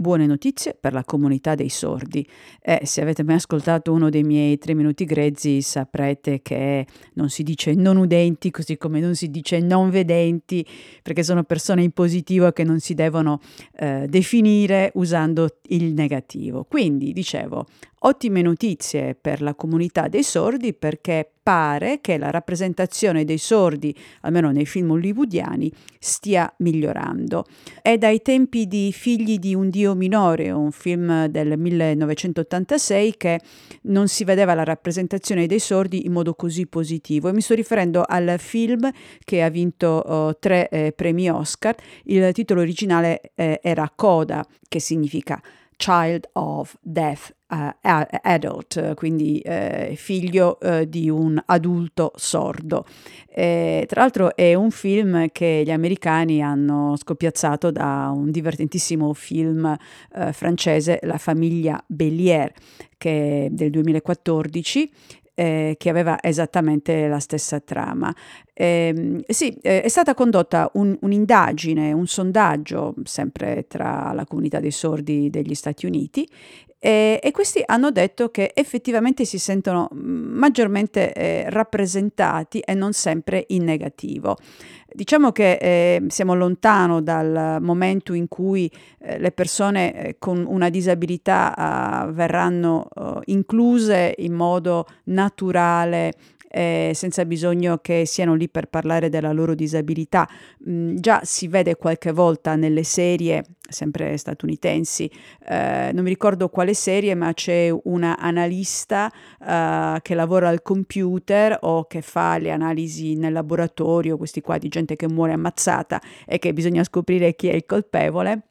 buone notizie per la comunità dei sordi. Eh, se avete mai ascoltato uno dei miei tre minuti grezzi saprete che non si dice non udenti così come non si dice non vedenti perché sono persone in positivo che non si devono eh, definire usando il negativo. Quindi dicevo, Ottime notizie per la comunità dei sordi perché pare che la rappresentazione dei sordi, almeno nei film hollywoodiani, stia migliorando. È dai tempi di Figli di un Dio minore, un film del 1986, che non si vedeva la rappresentazione dei sordi in modo così positivo. E mi sto riferendo al film che ha vinto uh, tre eh, premi Oscar. Il titolo originale eh, era Coda, che significa Child of Death uh, Adult, quindi eh, figlio uh, di un adulto sordo. E, tra l'altro è un film che gli americani hanno scoppiazzato da un divertentissimo film uh, francese, La famiglia Bellier, che è del 2014 eh, che aveva esattamente la stessa trama. Eh, sì, eh, è stata condotta un, un'indagine, un sondaggio, sempre tra la comunità dei sordi degli Stati Uniti, e, e questi hanno detto che effettivamente si sentono maggiormente eh, rappresentati e non sempre in negativo. Diciamo che eh, siamo lontano dal momento in cui eh, le persone eh, con una disabilità uh, verranno uh, incluse in modo naturale eh, senza bisogno che siano lì per parlare della loro disabilità. Mm, già si vede qualche volta nelle serie, sempre statunitensi, eh, non mi ricordo quale serie, ma c'è una analista eh, che lavora al computer o che fa le analisi nel laboratorio, questi qua di gente che muore ammazzata e che bisogna scoprire chi è il colpevole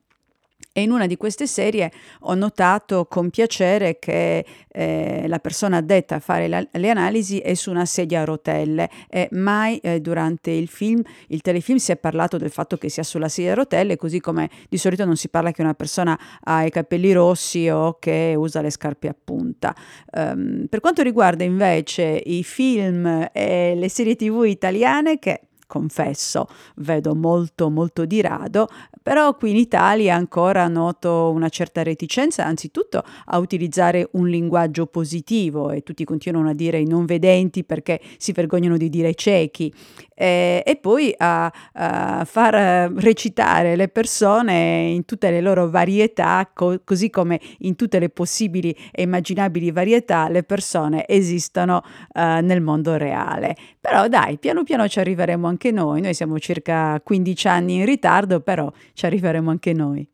e in una di queste serie ho notato con piacere che eh, la persona addetta a fare la, le analisi è su una sedia a rotelle e mai eh, durante il film, il telefilm, si è parlato del fatto che sia sulla sedia a rotelle, così come di solito non si parla che una persona ha i capelli rossi o che usa le scarpe a punta. Um, per quanto riguarda invece i film e le serie tv italiane che confesso, vedo molto molto di rado, però qui in Italia ancora noto una certa reticenza anzitutto a utilizzare un linguaggio positivo e tutti continuano a dire i non vedenti perché si vergognano di dire ciechi eh, e poi a, a, far recitare le persone in tutte le loro varietà, co- così come in tutte le possibili e immaginabili varietà le persone esistono uh, nel mondo reale. Però dai, piano piano ci arriveremo anche noi, noi siamo circa 15 anni in ritardo, però ci arriveremo anche noi.